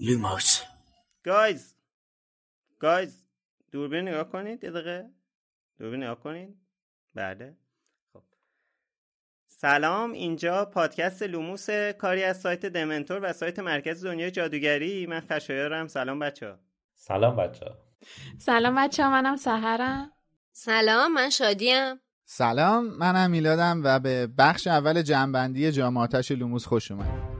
لوموس. guys guys دوربین نگاه کنید یه دقیقه. دوربین نگاه کنید. بله. خب. سلام اینجا پادکست لوموس کاری از سایت دمنتور و سایت مرکز دنیای جادوگری. من خشایارم سلام بچه سلام بچه سلام بچه ها منم سحرم. سلام من شادیم. سلام منم میلادم و به بخش اول جمع‌بندی جام آتش لوموس خوش اومد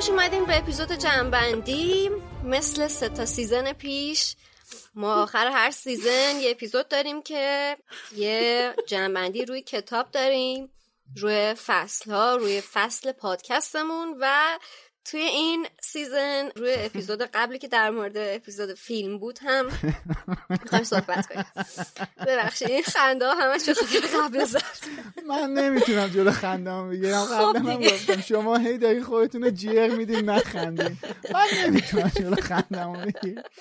خوش اومدیم به اپیزود جمع‌بندی مثل سه تا season پیش. ما آخر هر season یه اپیزود داریم که یه جمع‌بندی روی کتاب داریم روی فصل ها روی فصل پادکستمون و توی این season روی اپیزود قبلی که در مورد اپیزود فیلم بود هم می‌خوایم صحبت کنیم. ببخشید این خنده ها همش به خاطر قبل زد من نمی‌تونم جلو خندم بگیرم. خب قبلا هم دیگه. گفتم شما هی داری خودتون رو جیغ میدین نخندین. من نمی‌تونم جلو خندم بگیرم.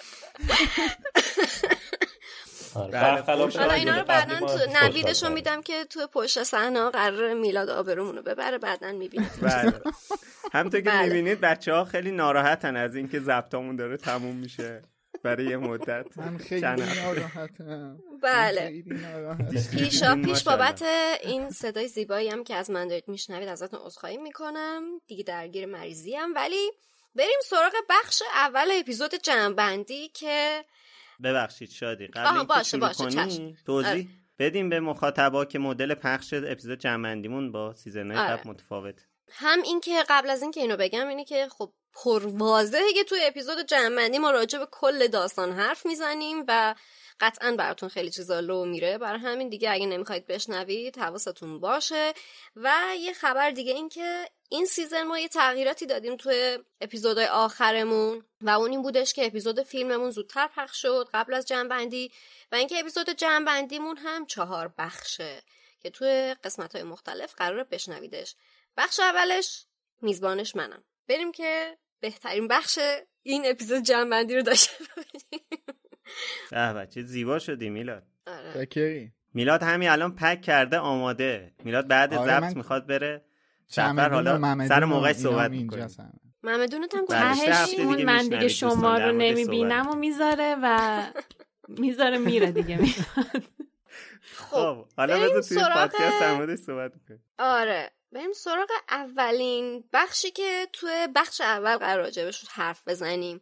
آره، بله، حالا اینا رو بعدا تو نویدشو. میدم که تو پشت صحنه قرار میلاد آبرومون رو ببره بعدا می‌بینید بله همطور که بله. می‌بینید بچه ها خیلی ناراحتن از اینکه ضبطامون داره تموم میشه برای یه مدت من خیلی. ناراحتم بله. پیشا پیش. بابت این صدای زیبایی هم که از من دارید میشنوید ازتون عذرخواهی می‌کنم دیگه درگیر مریضی هم ولی بریم سراغ بخش اول اپیزود جمعبندی که ببخشید شادی قبل اینکه باشه، شروع باشه، کنی،. توضیح آره. بدیم به مخاطبا که مدل پخش اپیزود جمعندیمون با سیزنهای آره. قبل متفاوت هم این که قبل از اینکه اینو بگم اینه که خب پرواضحه که توی اپیزود جمعبندی ما راجع به کل داستان حرف می‌زنیم و قطعا براتون خیلی چیزا لو میره. برای همین دیگه اگه نمی‌خواید بشنوید حواستون باشه. و یه خبر دیگه این که این سیزن ما یه تغییراتی دادیم توی اپیزودهای آخرمون و اون این بودش که اپیزود فیلممون زودتر پخش شد قبل از جنبندی و اینکه اپیزود جنبندیمون هم چهار بخشه که توی قسمت های مختلف قرار بشنویدش. بخش اولش میزبانش منم. بریم که بهترین بخش این اپیزود جنبندی رو داشته باشیم. به به چه زیبا شدی میلاد. آره. میلاد همین الان پک کرده آماده. میلاد بعد آره، ضبط من- می‌خواد بره سفر حالا سر و موقع اینا صحبت همه. ممدونت هم بله، تهش اون دیگه من دیگه شما رو نمی‌بینم و می‌ذاره و می‌ذاره میره دیگه خب حالا بذار توی پادکست در صحبت می‌کنیم آره بریم سراغ اولین بخشی که توی بخش اول قرار راجبش حرف بزنیم.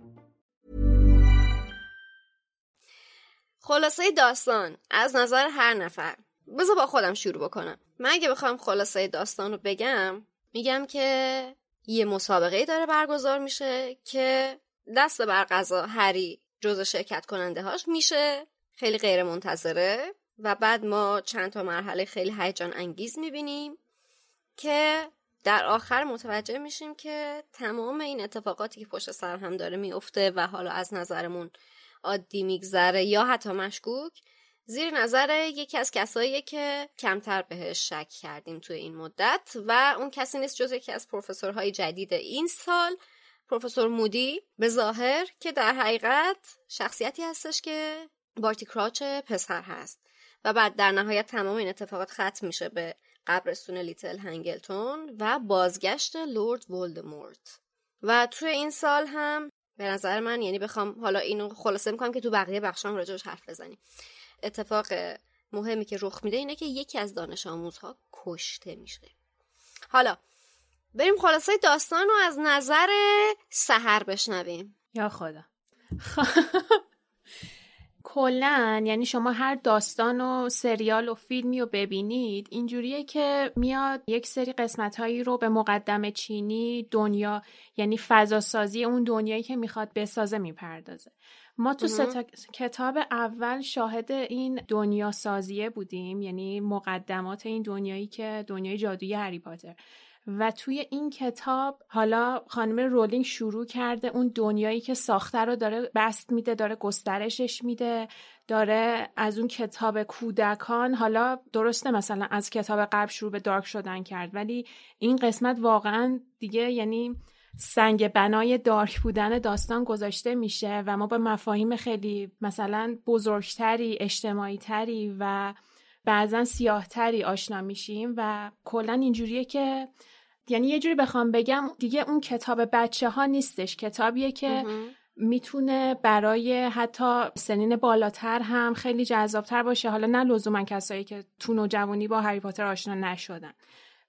خلاصه داستان از نظر هر نفر. بذار با خودم شروع بکنم. من اگه بخوام خلاصه داستان رو بگم میگم که یه مسابقه داره برگزار میشه که دست بر قضا هری جز شرکت کننده هاش میشه خیلی غیر منتظره و بعد ما چند تا مرحله خیلی هیجان انگیز می‌بینیم که در آخر متوجه میشیم که تمام این اتفاقاتی که پشت سر هم داره میفته و حالا از نظرمون عادی میگذره یا حتی مشکوک زیر نظر یکی از کسایی که کمتر بهش شک کردیم توی این مدت و اون کسی نیست جز یکی از پروفسورهای جدید این سال پروفسور مودی به ظاهر که در حقیقت شخصیتی هستش که بارتی کراچ پسر هست و بعد در نهایت تمام این اتفاقات ختم میشه به قبرستون لیتل هنگلتون و بازگشت لورد ولدمورت. و توی این سال هم به نظر من یعنی بخوام حالا اینو خلاصه می‌کنم که تو بقیه بخشام راجعش حرف بزنیم. اتفاق مهمی که رخ میده اینه که یکی از دانش آموزها کشته میشه. حالا بریم خلاصه داستان رو از نظر سهر بشنویم. یا خدا. کلا یعنی شما هر داستان و سریال و فیلمی رو ببینید اینجوریه که میاد یک سری قسمت هایی رو به مقدم چینی دنیا یعنی فضاسازی اون دنیایی که می‌خواد بسازه می‌پردازه. ما تو ستا... کتاب اول شاهد این دنیا سازیه بودیم یعنی مقدمات این دنیایی که دنیای جادویی هری پاتر. و توی این کتاب حالا خانم رولینگ شروع کرده اون دنیایی که ساخته رو داره بست میده داره گسترشش میده داره از اون کتاب کودکان حالا درسته مثلا از کتاب قبل شروع به دارک شدن کرد ولی این قسمت واقعا دیگه یعنی سنگ بنای دارک بودن داستان گذاشته میشه و ما با مفاهیم خیلی مثلا بزرگتری اجتماعی تری و بعضا سیاهتری آشنا میشیم و کلا اینجوریه که یعنی یه جوری بخوام بگم دیگه اون کتاب بچه ها نیستش. کتابیه که می‌تونه برای حتی سنین بالاتر هم خیلی جذابتر باشه. حالا نه لزوما کسایی که تو نوجوانی با هری پاتر آشنا نشدن.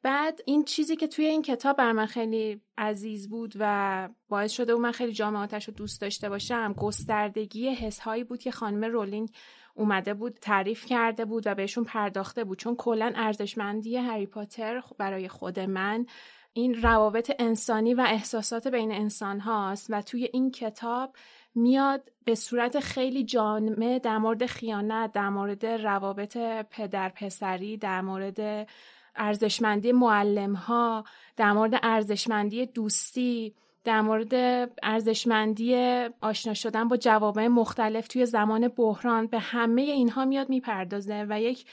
بعد این چیزی که توی این کتاب بر من خیلی عزیز بود و باعث شده و من خیلی جامعاتش رو دوست داشته باشم گستردگی حسهایی بود که خانم رولینگ اومده بود تعریف کرده بود و بهشون پرداخته بود. چون کلا ارزشمندی هری پاتر برای خود من این روابط انسانی و احساسات بین انسان هاست و توی این کتاب میاد به صورت خیلی جامع در مورد خیانت در مورد روابط پدر پسری در مورد ارزشمندی معلم ها در مورد ارزشمندی دوستی در مورد ارزشمندی آشنا شدن با جوابه مختلف توی زمان بحران به همه اینها میاد می‌پردازه و یک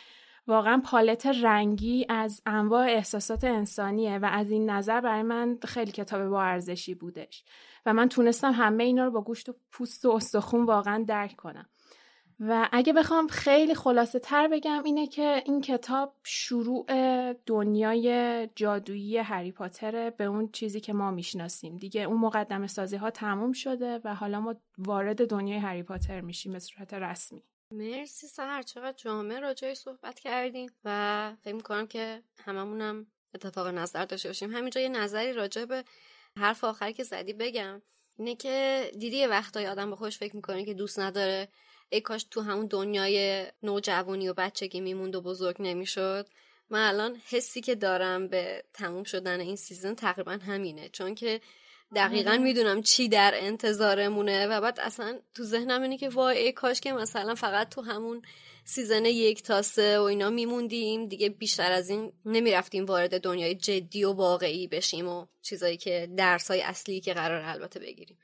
واقعا پالت رنگی از انواع احساسات انسانیه و از این نظر برای من خیلی کتاب با ارزشی بودش. و من تونستم همه اینا رو با گوشت و پوست و استخون واقعا درک کنم. و اگه بخوام خیلی خلاصه تر بگم اینه که این کتاب شروع دنیای جادویی هری پاتره به اون چیزی که ما می‌شناسیم. دیگه اون مقدمه سازی ها تموم شده و حالا ما وارد دنیای هری پاتر میشیم به صورت رسمی. مرسی سهر چقدر جامعه راجعی صحبت کردیم و فکر می‌کنم که هممونم اتفاق نظر داشته باشیم. همینجا یه نظری راجع به حرف آخری که زدی بگم. اینه که دیدی یه وقتایی آدم به خودش فکر می‌کنه که دوست نداره ای کاش تو همون دنیای نوجوانی و بچگی میموند و بزرگ نمی‌شد. من الان حسی که دارم به تموم شدن این season تقریبا همینه چون که دقیقا می‌دونم چی در انتظارمونه و بعد اصلا تو ذهنم اینه که وای ای کاش که مثلا فقط تو همون season یک تا سه و اینا میموندیم دیگه بیشتر از این نمی‌رفتیم وارد دنیای جدی و واقعی بشیم و چیزایی که درسای اصلی که قرار البته بگیریم.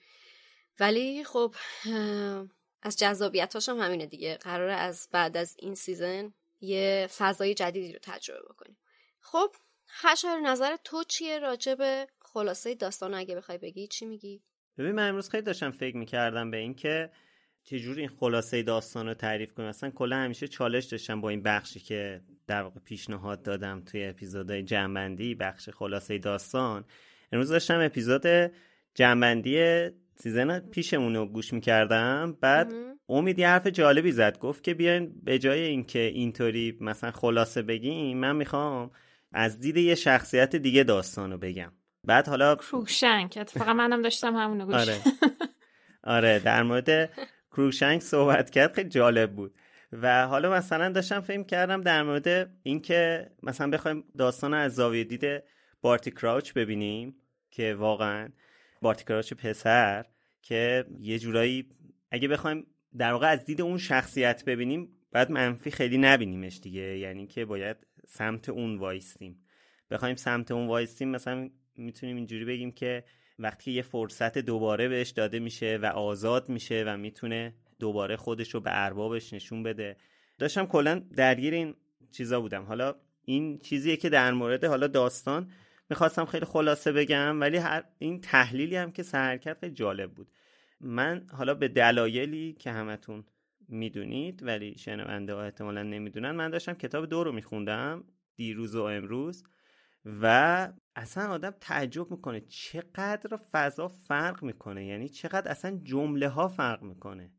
ولی خب از جذابیت هم همینه دیگه. قرار از بعد از این سیزن یه فضای جدیدی رو تجربه بکنیم. خب خشار نظر تو چیه راجع به خلاصه داستان؟ اگه بخوای بگی چی میگی؟ ببین من امروز خیلی داشتم فکر می‌کردم به اینکه چجوری این خلاصه داستان رو تعریف کنیم اصلا کلا همیشه چالش داشتم با این بخشی که در واقع پیشنهاد دادم توی اپیزودهای جنبندی بخش خلاصه داستان. امروز داشتم اپیزود جمع‌بندی season پیشمون رو گوش می‌کردم بعد امید یه حرف جالبی زد گفت که بیاین به جای اینکه اینطوری مثلا خلاصه بگیم من می‌خوام از دید یه شخصیت دیگه داستان رو بگم. بعد حالا کروکشنکس اتفاقا منم داشتم همونو گوش آره. آره در مورد کروکشنکس صحبت کرد خیلی جالب بود. و حالا مثلا داشتم فکر کردم در مورد اینکه مثلا بخوایم داستان از زاویه دید بارتی کراوچ ببینیم که واقعا بارتی کراوچ پسر که یه جورایی اگه بخوایم در واقع از دید اون شخصیت ببینیم بعد منفی خیلی نبینیمش دیگه. یعنی که باید سمت اون وایستیم. بخوایم سمت اون وایستیم مثلا می‌تونیم اینجوری بگیم که وقتی یه فرصت دوباره بهش داده میشه و آزاد میشه و می‌تونه دوباره خودش رو به اربابش نشون بده. داشتم کلا درگیر این چیزا بودم. حالا این چیزیه که در مورد حالا داستان می‌خواستم خیلی خلاصه بگم ولی این تحلیلی هم که سر کرد خیلی جالب بود. من حالا به دلایلی که همتون می‌دونید ولی شنونده ها احتمالا نمی‌دونن من داشتم کتاب دو رو میخوندم دیروز و امروز و اصلا آدم تعجب می‌کنه چقدر فضا فرق می‌کنه. یعنی چقدر اصلا جمله ها فرق می‌کنه.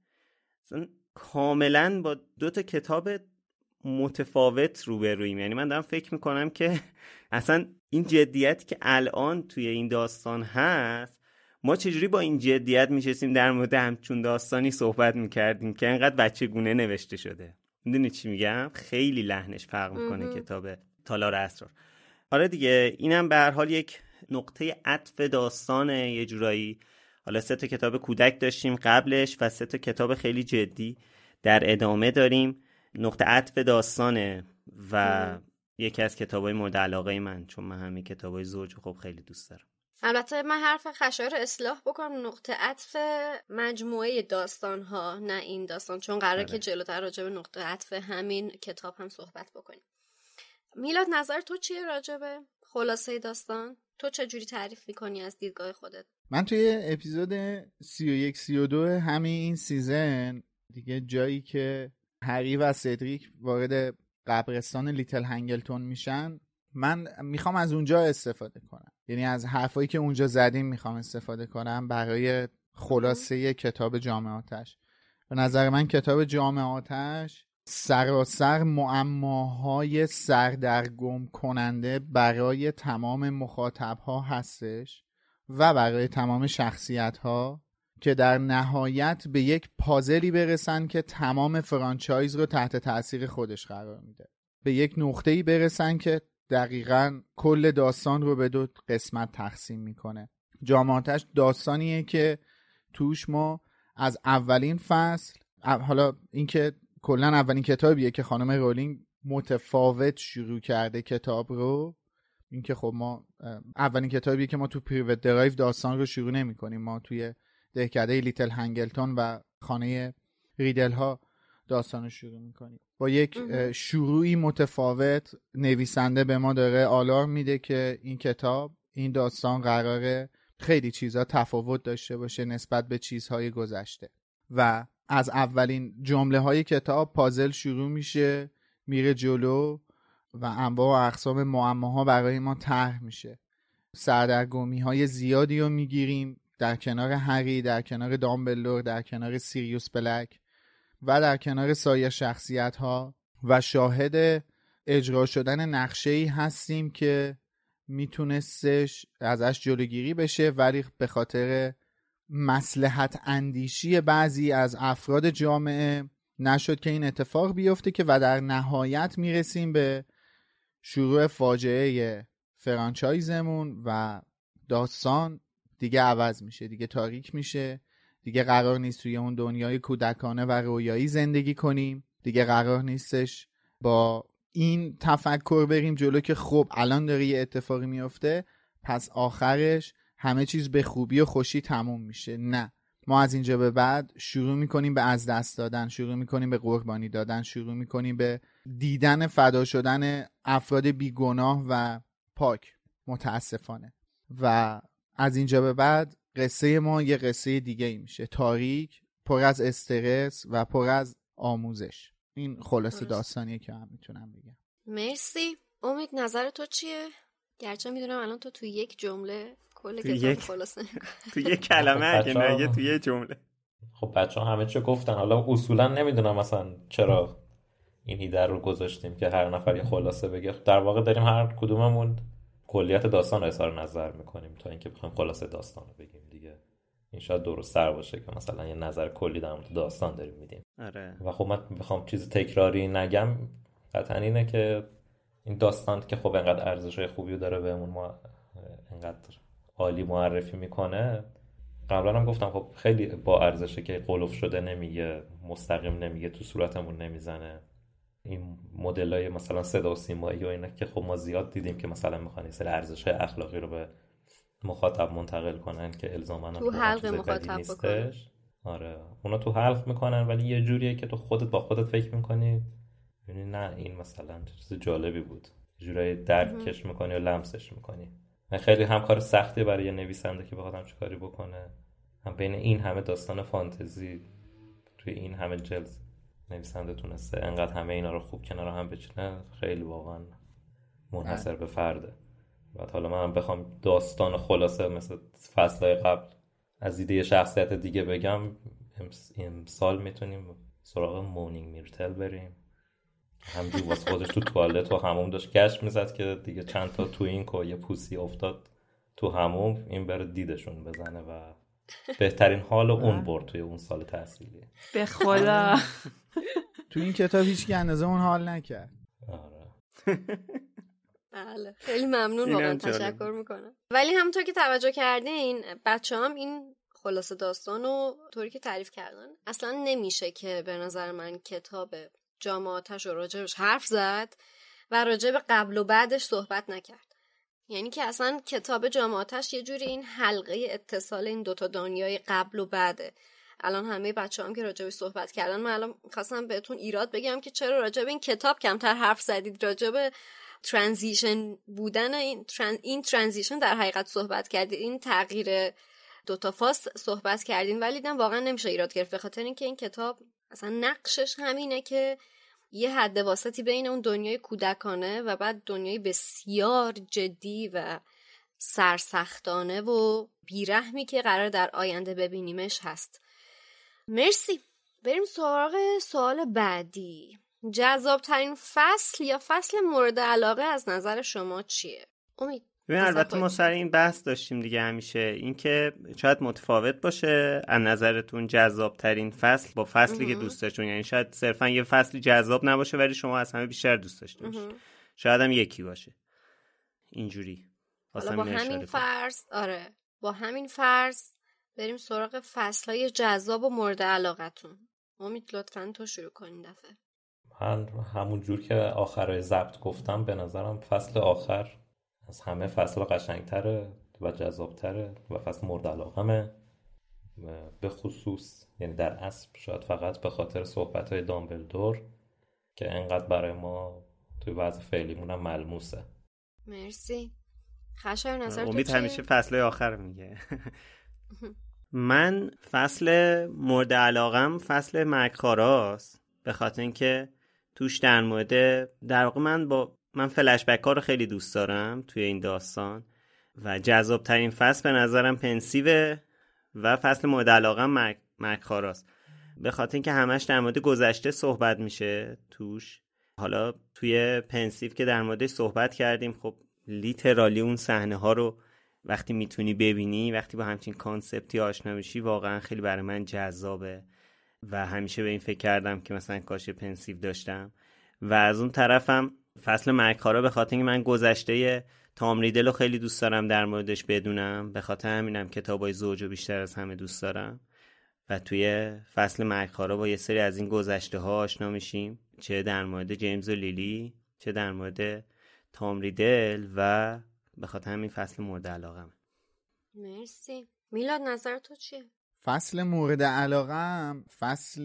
اصلا کاملا با دو تا کتاب متفاوت روبرویم. یعنی من دارم فکر می‌کنم که اصلا این جدیتی که الان توی این داستان هست ما چجوری با این جدیت میشستیم در مورد همچون داستانی صحبت می‌کردیم که انقدر بچه گونه نوشته شده. می‌دونی چی میگم؟ خیلی لحنش فرق می‌کنه کتاب تالار اسرار. آره دیگه اینم به هر حال یک نقطه عطف داستانه یه جورایی. حالا سه تا کتاب کودک داشتیم قبلش و سه تا کتاب خیلی جدی در ادامه داریم. نقطه عطف داستانه و یکی از کتابای مورد علاقه من چون من همین کتابای زوج خب خیلی دوست دارم. البته من حرف خشایار اصلاح بکنم. نقطه عطف مجموعه داستان ها نه این داستان چون قراره که جلوتر راجع به نقطه عطف همین کتاب هم صحبت بکنیم. میلاد نظر تو چیه راجع به خلاصه داستان؟ تو چه جوری تعریف می‌کنی از دیدگاه خودت؟ من توی اپیزود 31 32 همین این season دیگه جایی که هری و سدریک وارد قبرستان لیتل هنگلتون میشن من می‌خوام از اونجا استفاده کنم. یعنی از حرفایی که اونجا زدیم می‌خوام استفاده کنم برای خلاصه کتاب جام آتش به نظر من کتاب جام آتش سراسر معماهای سردرگم کننده برای تمام مخاطب ها هستش و برای تمام شخصیت ها که در نهایت به یک پازلی برسن که تمام فرانچایز رو تحت تاثیر خودش قرار میده. به یک نقطه‌ای برسن که دقیقا کل داستان رو به دو قسمت تقسیم می‌کنه. جامعاتش داستانیه که توش ما از اولین فصل حالا اینکه کلا اولین کتابیه که خانم رولینگ متفاوت شروع کرده کتاب رو. اینکه خب ما اولین کتابیه که ما تو Privet Drive داستان رو شروع نمی کنیم ما توی دهکده لیتل هنگلتون و خانه ریدل ها داستان رو شروع می‌کنیم. با یک شروعی متفاوت نویسنده به ما داره آلارم میده که این کتاب این داستان قراره خیلی چیزها تفاوت داشته باشه نسبت به چیزهای گذشته. و از اولین جمله های کتاب پازل شروع میشه میره جلو و انواع و اقسام معماها برای ما طرح میشه. سردرگمی های زیادی رو می‌گیریم. در کنار هری در کنار دامبلور در کنار سیریوس بلک و در کنار سایر شخصیت ها و شاهد اجرا شدن نقشه ای هستیم که میتونستش ازش جلوگیری بشه ولی به خاطر مسلحت اندیشی بعضی از افراد جامعه نشد که این اتفاق بیفته که و در نهایت می‌رسیم به شروع فاجعه فرانچایزمون و داستان دیگه عوض میشه دیگه تاریک میشه دیگه قرار نیست توی اون دنیای کودکانه و رویایی زندگی کنیم دیگه قرار نیستش با این تفکر بریم جلو که خب الان داره یه اتفاقی میفته پس آخرش همه چیز به خوبی و خوشی تموم میشه. نه. ما از اینجا به بعد شروع می‌کنیم به از دست دادن شروع می‌کنیم به قربانی دادن شروع می‌کنیم به دیدن فدا شدن افراد بیگناه و پاک. متاسفانه. و از اینجا به بعد قصه ما یه قصه دیگه ای میشه. تاریک پر از استرس و پر از آموزش. این خلاصه داستانیه که هم می‌تونم بگم. مرسی. امید نظر تو چیه؟ گرچه می‌دونم الان تو تو یک جمله کل تو یک- خلاصه تو یه کلمه اگه بچه‌ها- نگه تو یه جمله. خب بچه همه چی گفتن. حالا اصولا نمی‌دونم مثلا چرا این ایده رو گذاشتیم که هر نفر یه خلاصه بگه. در واقع داریم هر کدوممون کلیت داستان رو اظهار نظر می‌کنیم تا اینکه بخوایم خلاصه داستان رو بگیم دیگه. این شاید درست تر باشه که مثلا یه نظر کلی در مورد داستان داریم میدیم. آره. و خب من بخوام چیز تکراری نگم قطعا اینه که این داستان که خب انقدر ارزش خوبی رو داره بهمون ما انقدر عالی معرفی می‌کنه. قبلا هم گفتم خب خیلی با ارزشه که قلوف شده نمیگه مستقیم نمیگه تو صورتمون نمی‌زنه. این مدل های مثلا صدا و سیمایی و اینا که خب ما زیاد دیدیم که مثلا می‌خوان سری ارزش های اخلاقی رو به مخاطب منتقل کنن که الزاما تو حلق مخاطب بکنن. آره. اونا تو حلق می‌کنن ولی یه جوریه که تو خودت با خودت فکر می‌کنی. می‌بینی نه این مثلا چیز جالبی بود. جورایی درکش می‌کنی و لمسش می‌کنی. من خیلی هم کار سختی برای یه نویسنده که بخواد همچین کاری بکنه. هم بین این همه داستان فانتزی توی این همه جلد نویسنده تونسته انقدر همه اینا رو خوب کنار هم بچینه خیلی واقعا منحصر به فرده. و حالا من بخوام داستان خلاصه مثل فصلهای قبل از ایده شخصیت دیگه بگم. امس- امسال می‌تونیم سراغ مونینگ میرتل بریم. همجور واسه خودش تو توالت و هموم داشت گشت می‌زد که دیگه چند تا تو این و یه پوسی افتاد تو هموم. این بره دیدشون بزنه و بهترین حال اون برد توی اون سال تحصیلی. به خدا. تو این کتاب هیچ اندازه اون حال نکرد. آره. بله. خیلی ممنون واقعا. تشکر می‌کنم. ولی همونطور که توجه کردین بچه هم این خلاصه داستان رو طوری که تعریف کردن اصلا نمیشه که به نظر من کتاب جامعاتش و راجبش حرف زد و راجب قبل و بعدش صحبت نکرد. یعنی که اصلا کتاب جامعاتش یه جوری این حلقه اتصال این دوتا دنیای قبل و بعده. الان همه بچه هم که راجبش صحبت کردن من الان خواستم بهتون ایراد بگم که چرا راجب این کتاب کمتر حرف زدید. راجب ترانزیشن بودن این. این ترانزیشن در حقیقت صحبت کردید. این تغییر دوتا فاز صحبت کردین. ولی دیدم واقعا نمیشه ایراد گرفت. به خاطر اینکه این کتاب اصلا نقشش همینه که یه حد واسطی بین اون دنیای کودکانه و بعد دنیای بسیار جدی و سرسختانه و بیرحمی که قرار در آینده ببینیمش هست. مرسی. بریم سراغ سوال بعدی. جذابترین فصل یا فصل مورد علاقه از نظر شما چیه؟ امید. ببین البته. ما سر این بحث داشتیم دیگه همیشه اینکه شاید متفاوت باشه از نظرتون جذاب ترین فصل با فصلی که. دوست داشتون یعنی شاید صرفا یه فصلی جذاب نباشه ولی شما از همه بیشتر دوست داشته باشید. شاید هم یکی باشه اینجوری حالا با همین. فرض آره با همین فرض بریم سراغ فصل های جذاب و مورد علاقتون امید لطفا تو شروع کنین دفعه من همون جور که آخرای ضبط گفتم به نظرم فصل آخر از همه فصل قشنگتره و جذابتره و فصل مورد علاقمه. به خصوص یعنی در اصل شاید فقط به خاطر صحبت های دامبلدور که انقدر برای ما توی وضع فعلیمون هم ملموسه. مرسی. خشایار نظر امید؟ همیشه فصل آخر میگه. من فصل مورد علاقم فصل مکخاراست به خاطر اینکه توش در مورد در واقع من با من فلشبک ها رو خیلی دوست دارم توی این داستان و جذاب ترین فصل به نظرم پنسیوه و فصل مورد علاقم مک... به خاطر اینکه همش در مورد گذشته صحبت میشه توش. حالا توی Pensieve که در موردش صحبت کردیم خب literally اون صحنه ها رو وقتی می‌تونی ببینی وقتی با همچین concept ی آشنا میشی واقعا خیلی برای من جذابه. و همیشه به این فکر کردم که مثلا کاش Pensieve داشتم. و از اون طرفم فصل مرگخوارا به خاطر اینکه من گذشته تام ریدل رو خیلی دوست دارم در موردش بدونم به خاطر همینم کتابای زوج رو بیشتر از همه دوست دارم. و توی فصل مرگخارا با یه سری از این گذشته ها آشنا میشیم. چه در مورد جیمز و لیلی چه در مورد تام ریدل و به خاطر همین فصل مورد علاقم مرسی. میلاد نظر تو چیه؟ فصل مورد علاقم فصل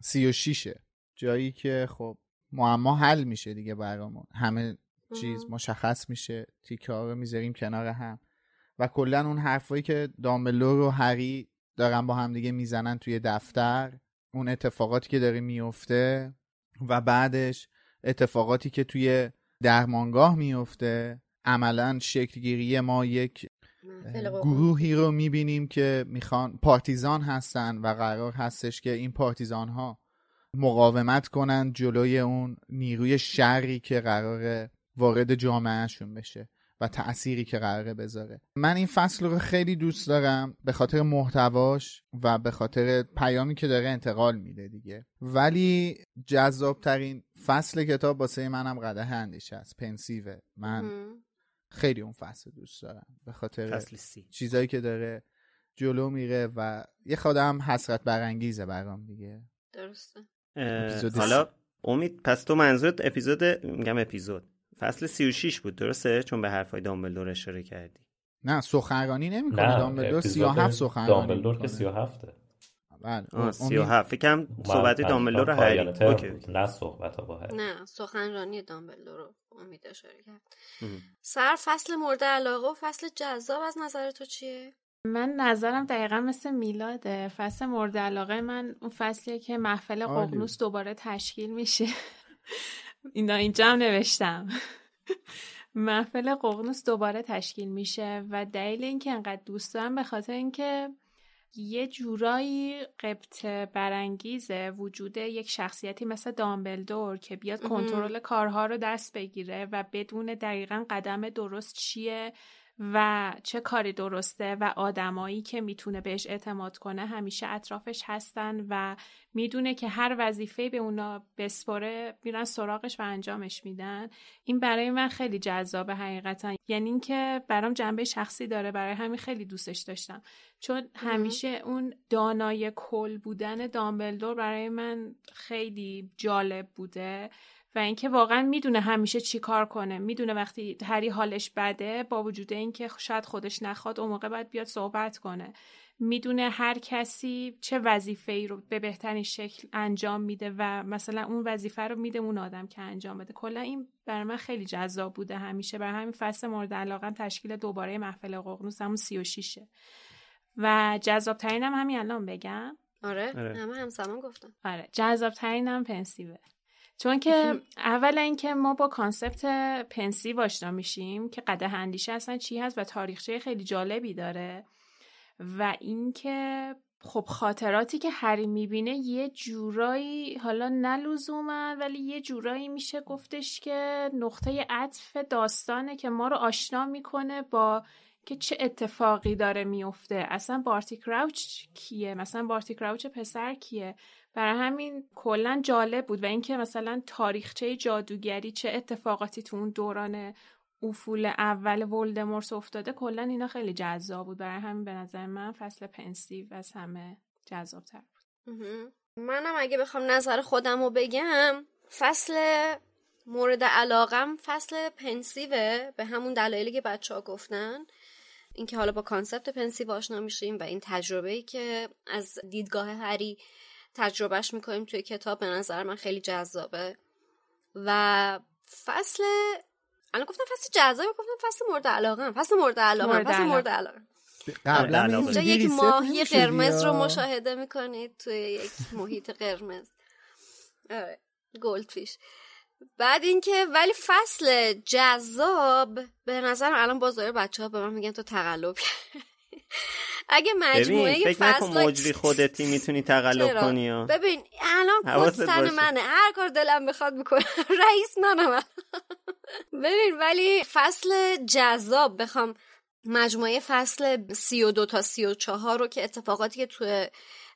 سی و شیشه. جایی که خب معما حل میشه دیگه برامون. همه چیز مشخص میشه تیکه ها رو می‌ذاریم کنار هم. و کلا اون حرفایی که دامبلور و هری دارن با هم دیگه می‌زنن توی دفتر اون اتفاقاتی که داره میفته و بعدش اتفاقاتی که توی درمانگاه میفته عملا شکلگیری ما یک گروهی رو می‌بینیم که می‌خوان پارتیزان هستن و قرار هستش که این پارتیزان ها مقاومت کنن جلوی اون نیروی شری که قرار وارد جامعهشون بشه و تأثیری که قراره بذاره. من این فصل رو خیلی دوست دارم به خاطر محتواش و به خاطر پیامی که داره انتقال میده دیگه. ولی جذابترین فصل کتاب واسه منم قده اندیشه است پنسیوه من خیلی اون فصل دوست دارم. به خاطر فصل سی. چیزایی که داره جلو میره و یه خودم حسرت برانگیزه برام دیگه. درسته. حالا امید پس تو منظورت اپیزود میگم اپیزود. فصل 36 بود درسته؟ چون به حرفای دامبلدور اشاره کردی. نه سخنرانی نمی‌کنه. دامبلدور 37 سخنرانی دامبلدور که 37 بله 37 فکرم صحبت دامبلدور رو هری نه صحبت با هری نه سخنرانی دامبلدور رو امید اشاره کرد. سر فصل مورد علاقه و فصل جذاب از نظر تو چیه؟ من نظرم دقیقا مثل میلاده. فصل مورد علاقه من اون فصلیه که محفل ققنوس دوباره تشکیل میشه. اینا اینجا هم نوشتم. محفل ققنوس دوباره تشکیل میشه و دلیل اینکه انقدر دوست دارم به خاطر اینکه یه جورایی قبط برانگیزه وجود یک شخصیتی مثل دامبلدور که بیاد کنترل کارها رو دست بگیره و بدون دقیقا قدم درست چیه و چه کاری درسته و آدمایی که می‌تونه بهش اعتماد کنه همیشه اطرافش هستن و می‌دونه که هر وظیفه به اونا بسپره میرن سراغش و انجامش میدن. این برای من خیلی جذابه حقیقتا. یعنی اینکه برام جنبه شخصی داره برای همین خیلی دوستش داشتم. چون همیشه اون دانای کل بودن دامبلدور برای من خیلی جالب بوده. و اینکه واقعا می‌دونه همیشه چی کار کنه. می‌دونه وقتی هری حالش بده با وجود اینکه شاید خودش نخواد اون موقع باید بیاد صحبت کنه. می‌دونه هر کسی چه وظیفه ای رو به بهترین شکل انجام میده و مثلا اون وظیفه رو میده اون آدم که انجام بده. کلا این برای من خیلی جذاب بوده همیشه. برای همین فصل مورد علاقه تشکیل دوباره محفل ققنوس همون 36 و جذاب ترینم همین الان بگم. آره, آره. همه همسمان گفتم آره جذاب ترینم Pensieve ه. چون که اولا اینکه ما با concept Pensieve آشنا میشیم که قدح اندیشه اصلا چی هست و تاریخچه خیلی جالبی داره و اینکه خب خاطراتی که هری می‌بینه یه جورایی حالا نه ولی یه جورایی میشه گفتش که نقطه عطف داستانه که ما رو آشنا می‌کنه با که چه اتفاقی داره میفته اصلا بارتی کراوچ کیه؟ مثلا بارتی کراوچ پسر کیه؟ برای همین کلا جالب بود و اینکه مثلا تاریخچه جادوگری چه اتفاقاتی تو اون دوران افول اول ولدمورت افتاده کلا اینا خیلی جذاب بود. برای همین به نظر من فصل Pensieve از همه جذابتر بود. منم اگه بخوام نظر خودم رو بگم فصل مورد علاقم فصل Pensieve ه. به همون دلایلی که بچه ها گفتن. اینکه حالا با concept Pensieve آشنا میشیم و این تجربه که از دیدگاه هری تجربهش می‌کنیم توی کتاب به نظر من خیلی جذابه. و فصل الان گفتم فصل جذابه گفتم فصل مورد علاقه فصل مورد علاقه فصل مورد علاقه. اینجا یک ماهی قرمز رو مشاهده می‌کنید توی یک محیط قرمز. آره گلدفیش. بعد اینکه ولی فصل جذاب به نظر الان بازار بچه ها به من میگن تو تقلب. اگه مجموعه فکر نکن مجری خودتی می‌تونی تقلب کنی ها. ببین الان پستن منه. هر کار دلم بخواد بکنم رئیس منم. ببین ولی فصل جذاب. بخوام مجموعه فصل سی و دو تا سی و چهار رو که اتفاقاتی که توی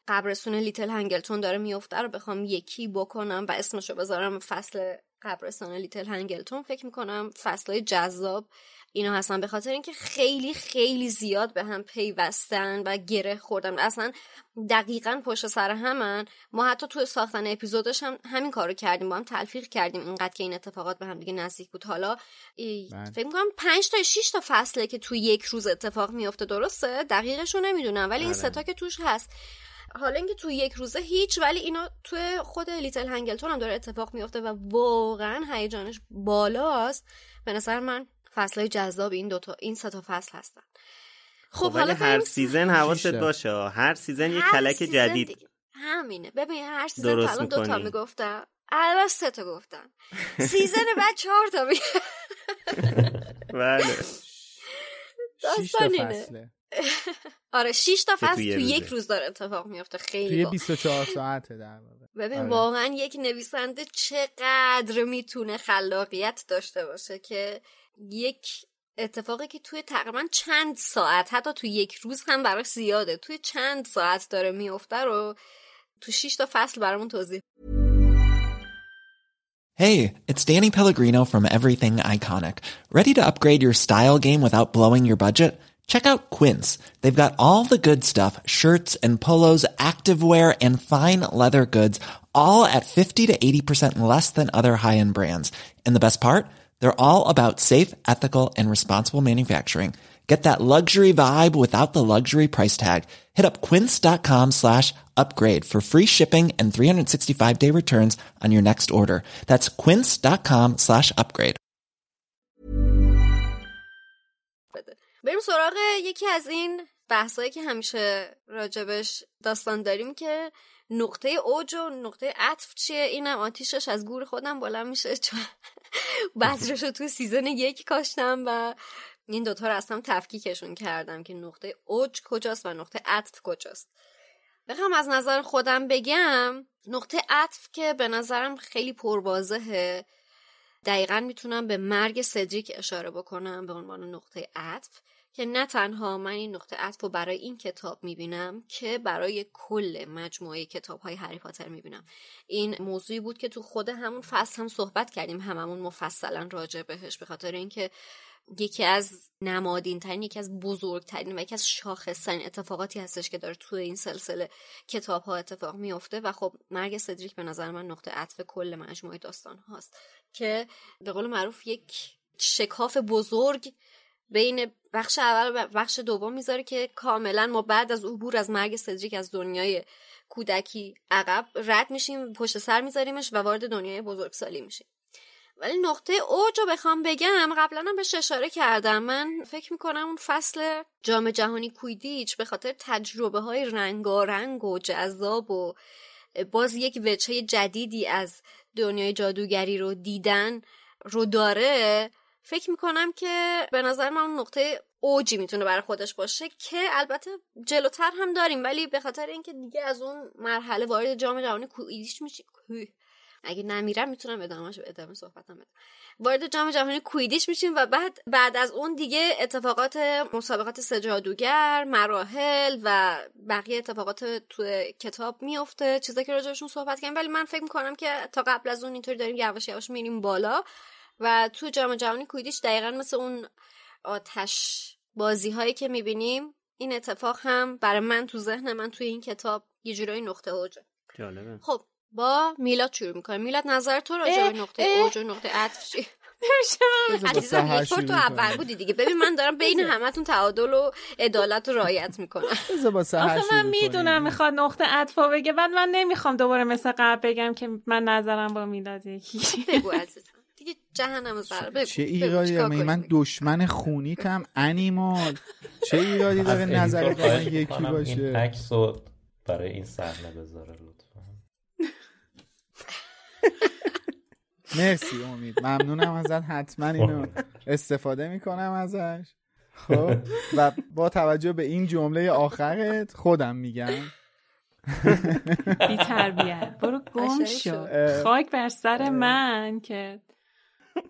قبرستون لیتل هنگلتون داره میفته رو بخوام یکی بکنم و اسمشو بذارم فصل قبرستان لیتل هنگلتون. فکر می‌کنم فصلهای جذاب اینا هستن. به خاطر اینکه خیلی خیلی زیاد به هم پیوستن و گره خوردن. اصلا دقیقا پشت سر همن. ما حتی توی ساختن اپیزودش هم همین کارو کردیم. با هم تلفیق کردیم اینقدر که این اتفاقات به هم دیگه نزدیک بود. حالا بله. فکر می‌کنم پنج تا 6 تا فصله که توی یک روز اتفاق میفته درسته؟ دقیقش رو نمی‌دونم ولی این آره. ستا که توش هست. حالا اینکه توی یک روزه هیچ ولی اینا توی خود لیتل هنگلتون هم داره اتفاق میفته و واقعا هیجانش بالاست. به نظر من فصلهای جذاب این دوتا این سه تا فصل هستن خب حالا ولی هر season حواست. باشه هر season یه کلک جدید دیگه. همینه ببین هر season درست تا الان دو تا. می‌گفتم الان سه تا گفتم season بعد چهار تا میگه بله تا داستان اینه. فصله آره شش تا که فصل تو یک. روز داره اتفاق میفته خیلی توی با- 24 ساعته در واقع ببین آره. واقعا یک نویسنده چقدر می‌تونه خلاقیت داشته باشه که یک اتفاقی که توی تقریبا چند ساعت حتی توی یک روز هم براش زیاده توی چند ساعت داره میفته رو تو 6 تا فصل برامون توضیح Hey, it's Danny Pellegrino from Everything Iconic. Ready to upgrade your style game without blowing your budget? Check out Quince. They've got all the good stuff shirts and polos, activewear, and fine leather goods, all at 50 to 80% less than other high end brands. And the best part? They're all about safe, ethical, and responsible manufacturing. Get that luxury vibe without the luxury price tag. Hit up quince.com slash upgrade for free shipping and 365 day returns on your next order. That's quince.com slash upgrade. بده بریم سراغ یکی از این بحثایی که همیشه راجبش داستان داریم که نقطه اوج و نقطه عطف چیه اینم آتیشش از گور خودم بلند میشه چون بذرش رو تو سیزن یک کاشتم و این دوتا رو اصلا تفکیکشون کردم که نقطه اوج کجاست و نقطه عطف کجاست. بخوام از نظر خودم بگم نقطه عطف که به نظرم خیلی پرواضحه. دقیقا می‌تونم به مرگ سدریک اشاره بکنم به عنوان نقطه عطف. که نه تنها من این نقطه عطف رو برای این کتاب می‌بینم که برای کل مجموعه کتاب های هری پاتر می‌بینم. این موضوعی بود که تو خود همون فصل هم صحبت کردیم هممون مفصلا راجع بهش به خاطر اینکه یکی از نمادین ترین یکی از بزرگترین و یکی از شاخصترین اتفاقاتی هستش که داره توی این سلسله کتاب ها اتفاق میفته و خب مرگ سدریک به نظر من نقطه عطف کل مجموعه داستان هاست که به قول معروف یک شکاف بزرگ بین بخش اول و بخش دوم می‌ذاره که کاملا ما بعد از عبور از مرگ سدریک از دنیای کودکی عقب رد میشیم پشت سر میذاریمش و وارد دنیای بزرگسالی میشیم. ولی نقطه اوج رو بخوام بگم قبلا هم بهش اشاره کردم. من فکر می‌کنم اون فصل جام جهانی کویدیچ به خاطر تجربه های رنگارنگ و جذاب و باز یک وجهه جدیدی از دنیای جادوگری رو دیدن رو داره. فکر می‌کنم که به نظر من اون نقطه اوجی می‌تونه برای خودش باشه که البته جلوتر هم داریم ولی به خاطر اینکه دیگه از اون مرحله وارد جام جهانی کویدیچ میشی اگه نمیرم می‌تونم ادامهش ادامه صحبتم بدم. وارد جام جهانی کویدیش میشیم و بعد بعد از اون دیگه اتفاقات مسابقات سجادوگر مراحل و بقیه اتفاقات تو کتاب میفته چیزایی که راجبشون صحبت کردیم. ولی من فکر می‌کنم که تا قبل از اون اینطوری داریم یواش یواش میریم بالا. و تو جام جهانی کویدیش دقیقا مثل اون آتش بازی هایی که می‌بینیم این اتفاق هم برای من تو ذهن من توی این کتاب یه جورایی نقطه اوجه جالبه. خب با میلاد شروع می‌کنیم. میلاد نظر تو راجع به نقطه اوج و نقطه عطف چی؟ عزیزم یک تو اول بودی دیگه. ببین من دارم بین همتون تعادل و عدالت رو رعایت می‌کنم. آخه من می‌دونم. می‌خواد نقطه عطفا بگه. بعد من نمی‌خوام دوباره مثل قبل بگم که من نظرم با میلاد یکی. بگو عزیزم. دیگه جهنم بگو چه ایرادی داره؟ من؟ دشمن خونیتم انیمال. چه ایرادی داره نظر من یکی می‌کنم این باشه عکس رو برای این صحنه بذاره لطفا. مرسی امید. ممنونم ازت. حتما اینو استفاده می‌کنم ازش. خب. و با توجه به این جمله آخرت خودم میگم. بی تربیت. برو گم شو. شد. خاک بر سر من که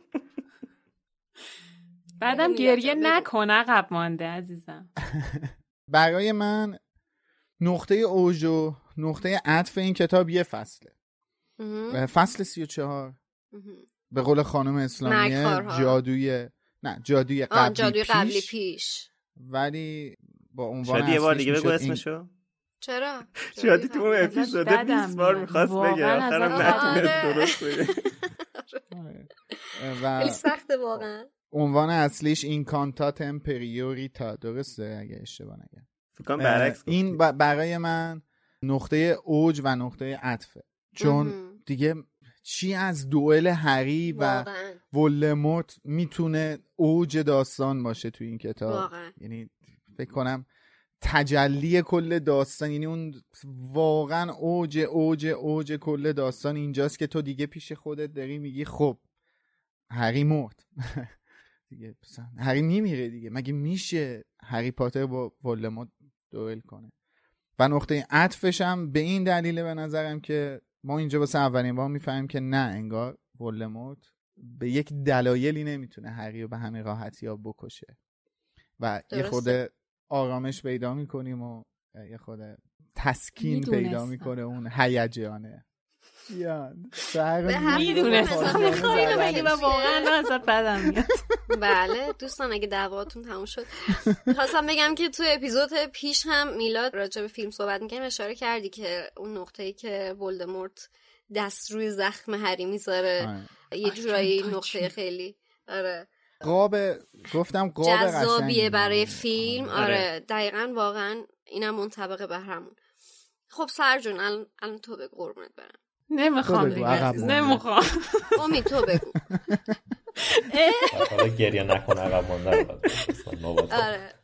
بعدم گریه. نکن عقب مانده عزیزم برای من نقطه اوج و نقطه عطف این کتاب یه فصله. فصل سی و چهار. به قول خانم اسلامیه مرگخوارها. جادوی نه جادوی قبلی جادوی پیش قبلی پیش ولی با عنوان شادی یه بار دیگه بگو می‌شد این- اسمشو چرا شادی تو اون اپیزود بدم 20 بار. می‌خواست بگه آخرم نتونست آره. درست بگه و خیلی سخته واقعا. عنوان اصلیش این کانتات امپریوریتا درسته؟ اگه اشتباه نگم. فکر کنم برعکس. این برای من نقطه اوج و نقطه عطفه چون. دیگه چی از دوئل هری و ولدمورت می‌تونه اوج داستان باشه تو این کتاب؟ واقعا. یعنی فکر کنم تجلی کل داستان یعنی اون واقعا اوج اوج اوج کل داستان اینجاست که تو دیگه پیش خودت داری میگی خب هری مرد. دیگه هری میمیره دیگه. مگه میشه هری پاتر با ولدمورت دوئل کنه؟ و نقطه عطفش هم به این دلیله به نظرم که ما اینجا واسه اولین بار می‌فهمیم که نه انگار ولدمورت به یک دلایلی نمی‌تونه هری رو به همین راحتی ها بکشه. و یه درسته. خود آرامش پیدا می‌کنیم و یه خود تسکین. پیدا می‌کنه اون هیجانه هر می‌دونستم می‌خوای اینو. بگی و واقعا ازت بدم میاد بله دوستان اگه دعواتون تموم شد خواستم بگم که تو اپیزود پیش هم میلاد راجع به فیلم صحبت می‌کنیم اشاره کردی که اون نقطه ای که ولدمورت دست روی زخم هری می‌ذاره آره. یه جورایی نقطه؟ خیلی آره قاب گفتم قاب جذابیه قشنگی. برای فیلم آره. آره دقیقا واقعا اینم منطبقه به همون خب سرجون الان الان تو بگو قربونت برم نمی‌خوام دیگه. نمی‌خوام امید تو بگو حالا گریه نکن عقب. نوبت. آره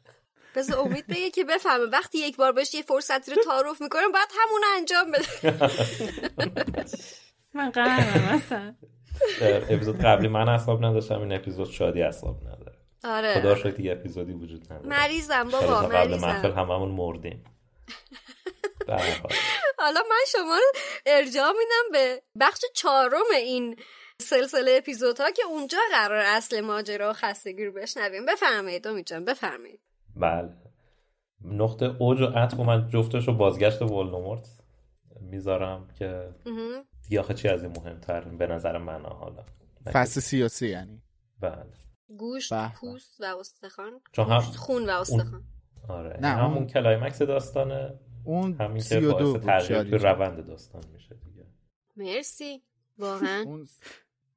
بذار امید بگه که بفهمه وقتی یک بار بهش یه فرصتی رو تعارف می‌کنه باید همون انجام بده من قهرم اصلا در اپیزود قبلی من اصاب نداشتم این اپیزود شادی اصاب نداره. خدا آره شکر دیگه اپیزودی وجود نداره. مریضم بابا تا قبل مریضم. هممون مردیم. حالا من شما رو ارجاع میدم به بخش چهارم این سلسله اپیزودها که اونجا قرار اصل ماجرا و خستگی رو بشنویم. بفرمایید امید جان بفرمایید. بله. نقطه اوج و عطف و من جفتش رو بازگشت ولدمورت می‌ذارم که. دیگه آخه چی از این مهمتر؟ به نظر من حالا. فصل سیاسی یعنی. بله. گوشت. پوست و استخوان. چون هم خون و استخوان. آره نه، همون اون- کلایمکس داستانه. اون همین که سی و دو باعث تغییر جان. روند داستان میشه دیگه. مرسی. واقعا. اون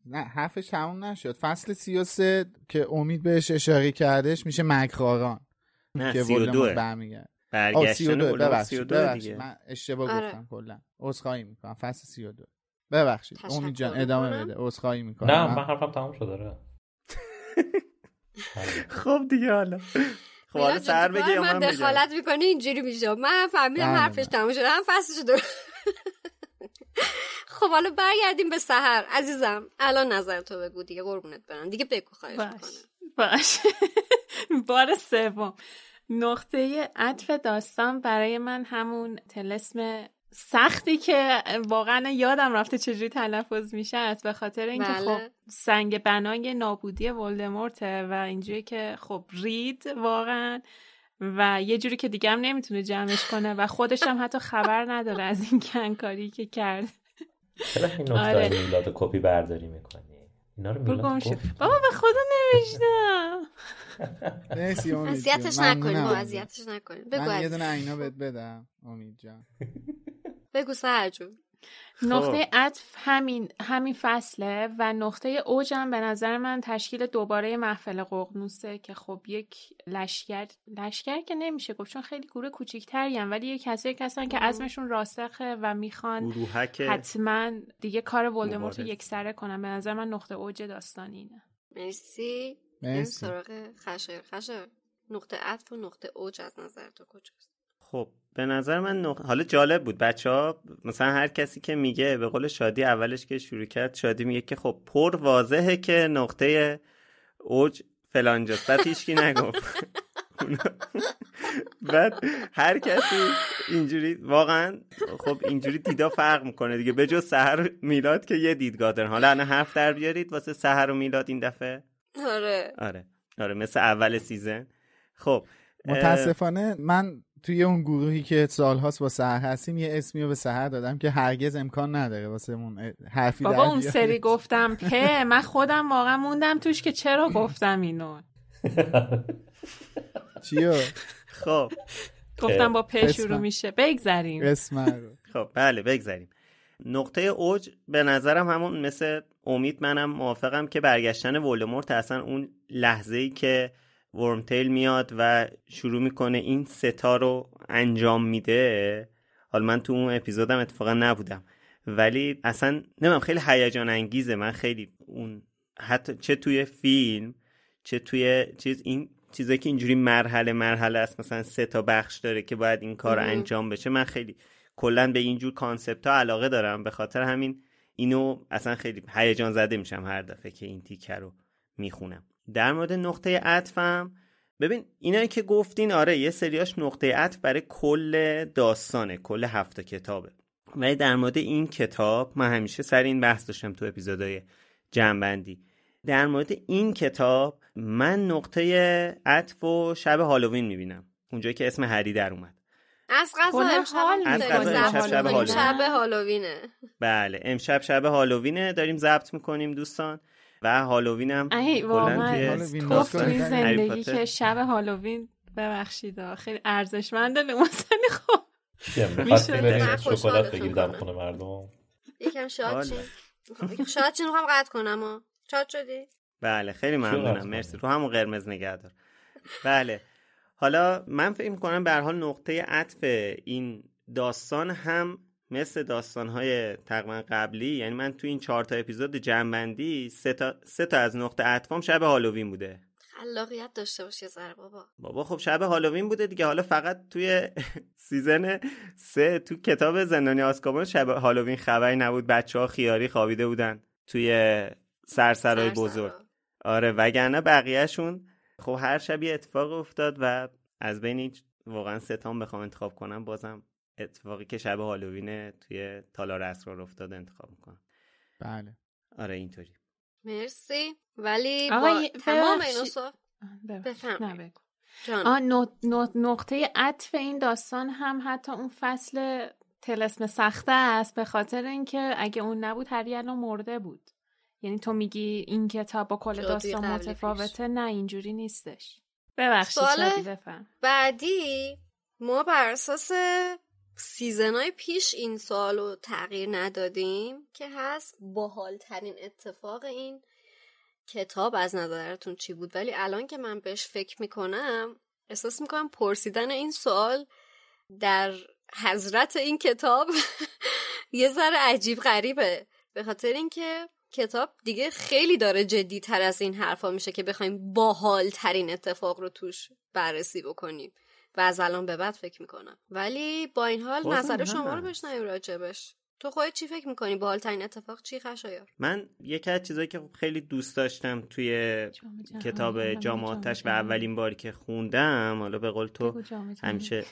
نه حرفش تموم نشد. فصل سی و سه که امید بهش اشاره کردش میشه مکراران. نه که سی و ولدمورت دوه. برمیگرده. آه برگشتن سی و دو ولدمورت ببخشید 32 ببخشید. دیگه. من اشتباه آره. گفتم کلا. عذرخواهی می‌کنم. فصل سی و دو ببخشید. امید جان ادامه. بده. عذرخواهی می‌کنم. نه من حرفم تموم شد داره خب دیگه حالا. خب حالا سر بگی یا من دخالت می‌کنی اینجوری میشه. من فهمیدم حرفش. تموم شده هم فصلش دو خب حالا برگردیم به سحر. عزیزم الان نظر تو بگو دیگه قربونت برم. دیگه بگو خواهش باش. می‌کنم. باش. بار سوم. نقطه عطف داستان برای من همون تلسم سختی که واقعا یادم رفته چجوری تلفظ میشه است به خاطر اینکه بله. خب سنگ بنای نابودی ولدمورته و اینجوری که خب رید واقعا و یه جوری که دیگه هم نمی‌تونه جمعش کنه و خودش هم حتی خبر نداره از این کنکاری که کرد چرا این آره. میلاد کپی برداری می‌کنی اینا رو میلاد. بابا به خدا نوشتم. اذیتش. نکنیم اذیتش نکنیم بگو من یه. دونه عینا بهت بدم امید جان بگو سحر جون. نقطه عطف همین همین فصله و نقطه اوجم به نظر من تشکیل دوباره محفل ققنوسه که خب یک لشکر لشکر که نمیشه گفت چون خیلی گروه کوچیکتری هم ولی یک کسایی هستن که عزمشون راسخه و می‌خوان حتما دیگه کار ولدمورت رو. یکسره کنن. به نظر من نقطه اوج داستان اینه. مرسی. مرسی. سراغ خشر خشر نقطه عطف و نقطه اوج از نظر تو کجاست؟ خب به نظر من نق... حالا جالب بود. بچه ها مثلا هر کسی که میگه به قول شادی اولش که شروع کرد شادی میگه که خب پر واضحه که نقطه اوج فلانجاست بعد هیچکی نگفت. بعد هر کسی اینجوری واقعا خب اینجوری دیدا فرق می‌کنه دیگه. به جز سهر و میلاد که یه دیدگاه دارن. حالا الان حرف در بیارید واسه سهر و میلاد این دفعه؟ آره. آره. آره مثل اول سیزن. خب متاسفانه من توی اون گروهی که سالهاست با سهر هستیم یه اسمی رو به سهر دادم که هرگز امکان نداره واسه مون حرفی بابا اون سری گفتم په من خودم واقعا موندم توش که چرا گفتم اینو. چیو؟ خب. گفتم با په شروع میشه. بگذریم. اسم رو. خب بله بگذریم. نقطه اوج به نظرم همون مثل امید منم موافقم که برگشتن ولدمورت اصلا اون لحظه ای که ورمتیل میاد و شروع می‌کنه این ستا رو انجام میده. حالا من تو اون اپیزودم اتفاقا نبودم. ولی اصلا نمیم خیلی هیجان انگیزه. من خیلی اون حتی چه توی فیلم چه توی چیز این چیزایی که اینجوری مرحله مرحله است. مثلا سه تا بخش داره که باید این کار انجام بشه. من خیلی کلا به اینجور کانسپت ها علاقه دارم. به خاطر همین اینو اصلا خیلی هیجان زده میشم هر دفعه که این تیکه رو می‌خونم. در مورد نقطه عطفم ببین اینایی که گفتین آره یه سریاش نقطه عطف برای کل داستانه کل هفته کتابه. ولی در مورد این کتاب من همیشه سر این بحث داشتم تو اپیزودهای جنبندی. در مورد این کتاب من نقطه عطف و شب هالووین می‌بینم. اونجایی که اسم هری در اومد. از قضا امشب شب هالووین شب هالووینه. بله امشب شب هالووینه داریم ضبط می‌کنیم دوستان. و هالووین هم زندگی. که شب هالووین ببخشید خیلی ارزشمنده لماسنی خب میشه. شکلات بگیر در. خونه مردم یکم شاد شاد چین رو هم قطع کنم شاد شدی؟ بله خیلی ممنونم؟ مرسی رو همون قرمز نگه دار بله حالا من فکر می‌کنم به هر حال نقطه عطف این داستان هم مثل داستانهای تقریبا قبلی یعنی من تو این چهار تا اپیزود جمع‌بندی سه تا, سه تا از نقطه عطفام شب هالووین بوده. خلاقیت داشته باش یه ذره بابا. بابا خب شب هالووین بوده دیگه. حالا فقط توی season سه تو کتاب زندانی آسکابان شب هالووین خبری نبود. بچه ها خیاری خوابیده بودن توی سرسرای سرسرا. بزرگ. آره وگرنه بقیهشون خب هر شب یه اتفاق افتاد و از بین واقعا ستام بخوام انتخاب کنم بازم اتفاقی که شب هالووین توی تالار اسرار افتاد انتخاب می‌کنم. بله. آره اینطوری. مرسی. ولی آقا با تمام صاف بفهم نق- نقطه عطف این داستان هم حتی اون فصل تلسم سخته است به خاطر اینکه اگه اون نبود هری الان مرده بود. یعنی تو میگی این کتاب با کل داستان متفاوته؟ نه اینجوری نیستش. ببخشید سوال بعدی ما بر اساس سیزنهای پیش این سوال رو تغییر ندادیم که هست باحالترین اتفاق این کتاب از نظرتون چی بود؟ ولی الان که من بهش فکر می‌کنم احساس می‌کنم پرسیدن این سوال در حضرت این کتاب یه ذره عجیب غریبه. به خاطر اینکه کتاب دیگه خیلی داره جدی تر از این حرفا میشه که بخوایم باحال ترین اتفاق رو توش بررسی بکنیم. و از الان به بعد فکر می‌کنم ولی با این حال نظر شما رو. بشنویم راجبش تو خودت چی فکر می‌کنی باحال ترین اتفاق چی خشایار من یکی از چیزایی که خیلی دوست داشتم توی کتاب آدم جام جام آتش و. اولین باری که خوندم حالا به قول تو. همیشه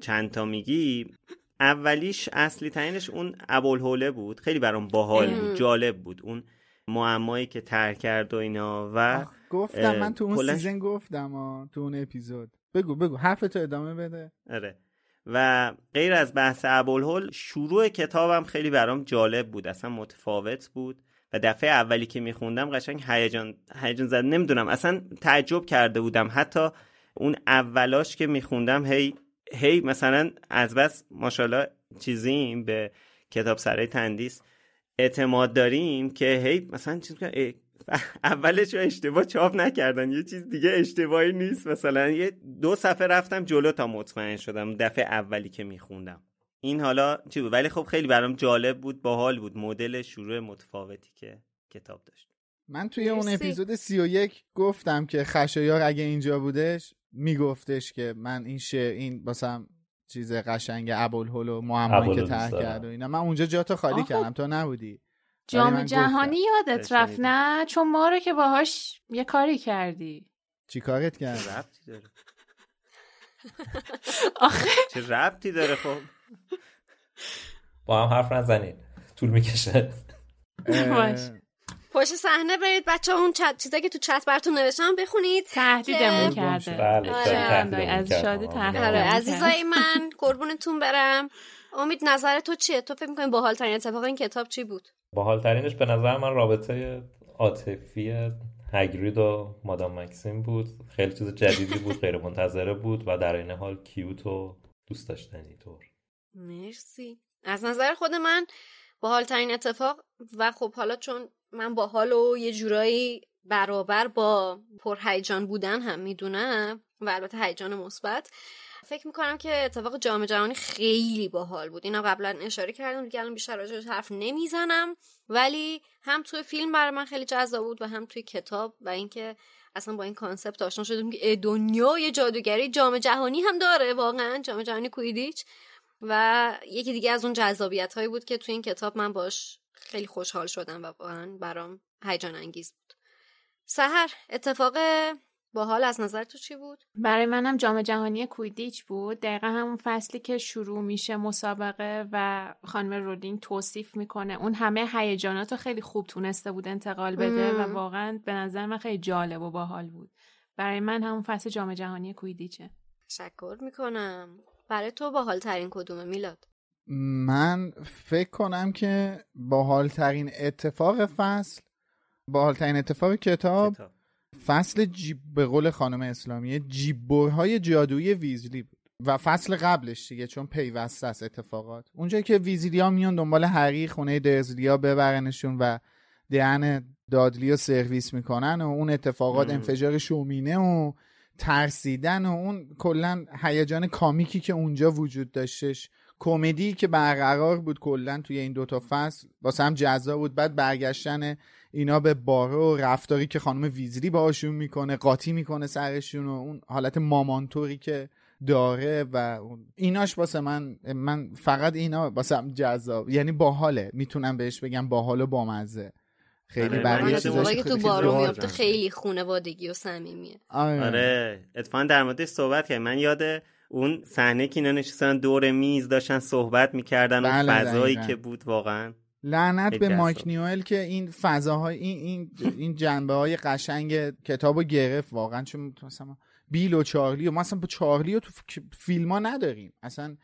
چند تا میگی اولیش اصلی ترینش اون ابوالهوله بود خیلی برام باحال. بود جالب بود اون معمایی که طرح کرد و اینا و گفتم من تو اون کلاً- season گفتم آه، تو اون اپیزود بگو بگو. حرفتو ادامه بده. آره. و غیر از بحث ابوالهول شروع کتابم خیلی برام جالب بود. اصلا متفاوت بود. و دفعه اولی که میخوندم قشنگ هیجان هیجان زد. نمی‌دونم. اصلا تعجب کرده بودم. حتی اون اولاش که میخوندم هی هی مثلا از بس ماشاءالله چیزیم به کتاب سرای تندیس اعتماد داریم که هی مثلا چیز اولش رو اشتباه چاپ نکردن. یه چیز دیگه اشتباهی نیست. مثلا یه دو صفحه رفتم جلو تا مطمئن شدم دفعه اولی که میخوندم. این حالا چی بود؟ ولی خب خیلی برام جالب بود باحال بود. مدل شروع متفاوتی که کتاب داشت. من توی اون. اپیزود سی و یک گفتم که خشایار اگه اینجا بودش میگفتش که من این شعر این باسم چیز قشنگ ابوالهول و معمایی که طرح. کرد و اینا. من اونجا جا تو خالی آخه کردم. تو نبودی. جام جهانی. یادت رفت. نه؟ چون ما رو که باهاش یه کاری کردی. چی کارت کردم ربطی داره؟ آخه. چه ربطی داره خب؟ با هم حرف نزنید طول می‌کشه. پشت صحنه برید بچه اون چت چیزایی که تو چت براتون نوشتم بخونید. تهدیدمون کرده. بله، آره. تهدیدمون از کرد. تهدید آره. کرد. عزیزای من قربونتون برم. امید نظر تو چیه؟ تو فکر می‌کنی باحال ترین اتفاق این کتاب چی بود؟ باحالترینش به نظر من رابطه عاطفی هگرید و مادام مکسیم بود. خیلی چیز جدیدی بود غیر منتظره بود و در این حال کیوت و دوست داشتنی طور. مرسی. از نظر خود من باحال ترین اتفاق و خب حالا چون من باحال و یه جورایی برابر با پرهیجان بودن هم می‌دونم و البته هیجان مثبت فکر می‌کنم که اتفاق جام جهانی خیلی باحال بود. اینا قبلا اشاره کردم دیگه الان بیشتر راجعش حرف نمی‌زنم. ولی هم توی فیلم برای من خیلی جذاب بود و هم توی کتاب و اینکه اصلا با این concept آشنا شدیم که اه، دنیای جادوگری جام جهانی هم داره. واقعا جام جهانی کویدیچ. و یکی دیگه از اون جذابیت هایی بود که توی این کتاب من باش خیلی خوشحال شدم و واقعا برام هیجان انگیز بود. سحر اتفاق باحال از نظر تو چی بود؟ برای منم جام جهانی کویدیچ بود دقیقا همون فصلی که شروع میشه مسابقه و خانم رولینگ توصیف می‌کنه اون همه هیجانات رو خیلی خوب تونسته بود انتقال بده مم. و واقعا به نظر من خیلی جالب و باحال بود برای من همون فصل جام جهانی کویدیچه تشکر می‌کنم برای تو باحال ترین کدومه میلاد من فکر کنم که باحال ترین اتفاق فصل باحال ترین اتفاق کتاب کتاب. فصل جیب به قول خانم اسلامی جیبورهای جادویی ویزلی بود. و فصل قبلش دیگه چون پیوسته است اتفاقات. اونجایی که ویزلیا میان دنبال هری خونه درزلیا ببرنشون و دهن دادلی رو سرویس می‌کنن و اون اتفاقات. انفجار شومینه و ترسیدن و اون کلا هیجان کامیکی که اونجا وجود داشتش. کمدی که برقرار بود کلا توی این دوتا فصل واسه هم جذاب بود. بعد برگشتن اینا به باره و رفتاری که خانم ویزلی باهاشون می‌کنه قاطی می‌کنه سرشون و اون حالت مامانتوری که داره و ایناش واسه من من فقط اینا واسه هم جذاب. یعنی باحاله. می‌تونم بهش بگم باحال و بامزه. خیلی آره، بقیه که تو خیلی بارو. میفته خیلی خونوادگی و صمیمیه. آره. آره. اتفاقا در موردش صحبت کرد من یاد اون صحنه که اینا نشستن دور میز داشتن صحبت می‌کردن و بله، فضایی دقیقاً. که بود واقعا. لعنت به. مایک نیوئل که این فضاهای این این این جنبه های قشنگ کتابو گرفت واقعا چون مثلا بیل و چارلی و ما اصلا با چارلی رو تو فیلم ها نداریم اصلا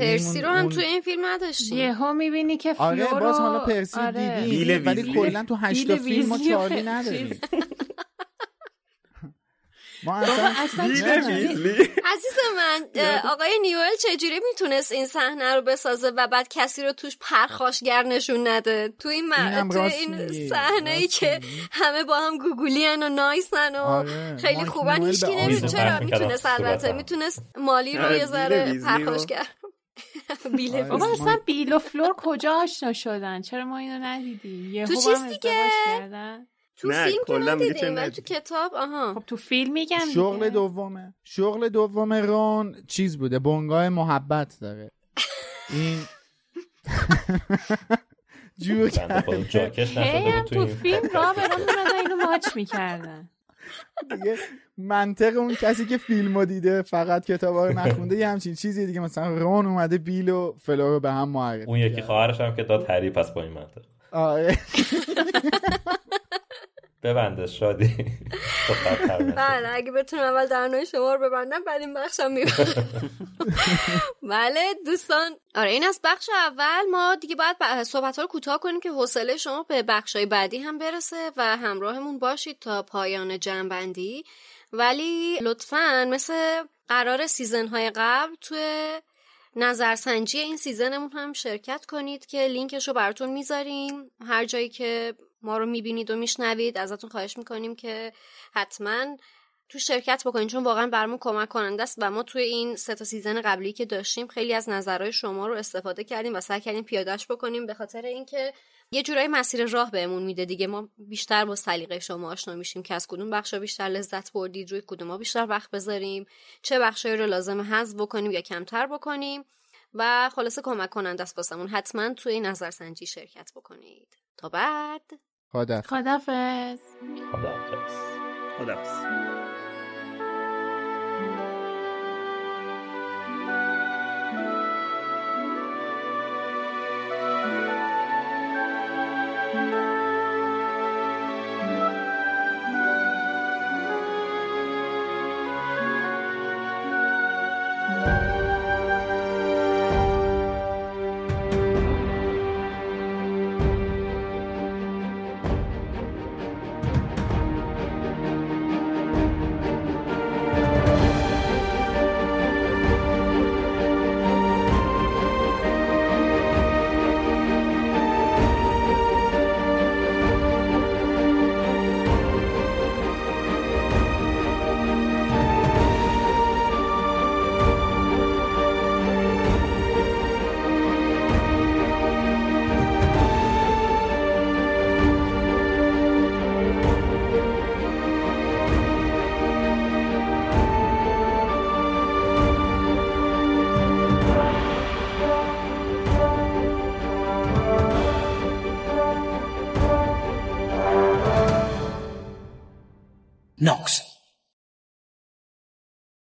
پرسی رو هم اون- توی این فیلم نداشتیم یهو می‌بینی که فلورو آره باز حالا پرسی آره. دیدیم ولی. کلا تو هشتا فیلم ما چارلی نداریم. ما اصلا عزیز من آقای نیوئل چجوری می‌تونست این صحنه رو بسازه و بعد کسی رو توش پرخاشگر نشون نده تو این. تو این. صحنه ای که. همه با هم گوگولین و نایسن و آره. خیلی خوبن هیچکی به نمی آزار چرا می‌تونست صورتم. البته می‌تونست مالی رو آره، یه ذره. پرخاشگر بیل آره. بابا. اصلا بیل و فلور کجا آشنا شدن چرا ما اینو ندیدیم تو چیز دیگه؟ تو نه، فیلم که کلا میگه چرا ندیدیم ولی تو. کتاب آها. خب تو فیلم میگم شغل دیگه. دومه شغل دوم رون چیز بوده؟ بنگاه محبت داره. این جور بود تو فیلم را برام اینو ماچ می‌کردن. دیگه منطق اون کسی که فیلمو دیده فقط کتابا رو نخونده یه همچین چیزی دیگه. مثلا رون اومده بیل و فلو رو به هم معرفی اون یکی. خواهرش هم که داد هری پس با این منطق. آره. ببنده شادی. بله اگه بتونم اول درنای شما رو ببندم بعد این بخشم می‌برم بله دوستان. آره این از بخش اول. ما دیگه باید صحبت ها رو کوتاه کنیم که حوصله شما به بخش های بعدی هم برسه و همراهمون باشید تا پایان جنبندی. ولی لطفا مثل قرار season های قبل توی نظرسنجی این season مون هم شرکت کنید که لینکش رو براتون می‌ذاریم. هر جایی که ما رو می‌بینید و میشنوید ازتون خواهش می‌کنیم که حتما تو شرکت بکنید چون واقعا برامون کمک کننده است و ما توی این سه تا season قبلی که داشتیم خیلی از نظرهای شما رو استفاده کردیم و سعی کردیم پیادهش بکنیم. به خاطر اینکه یه جورایی مسیر راه بهمون میده دیگه. ما بیشتر با سلیقه شما آشنا میشیم که از کدوم بخشا بیشتر لذت بردید روی کدوم بیشتر وقت بذاریم چه بخشایی رو لازم حذف بکنیم یا کمتر بکنیم و خلاصه کمک کننده است واسمون. حتما توی نظرسنجی شرکت بکنید. تا بعد. خدا خدافز خداحافظ. خدافظ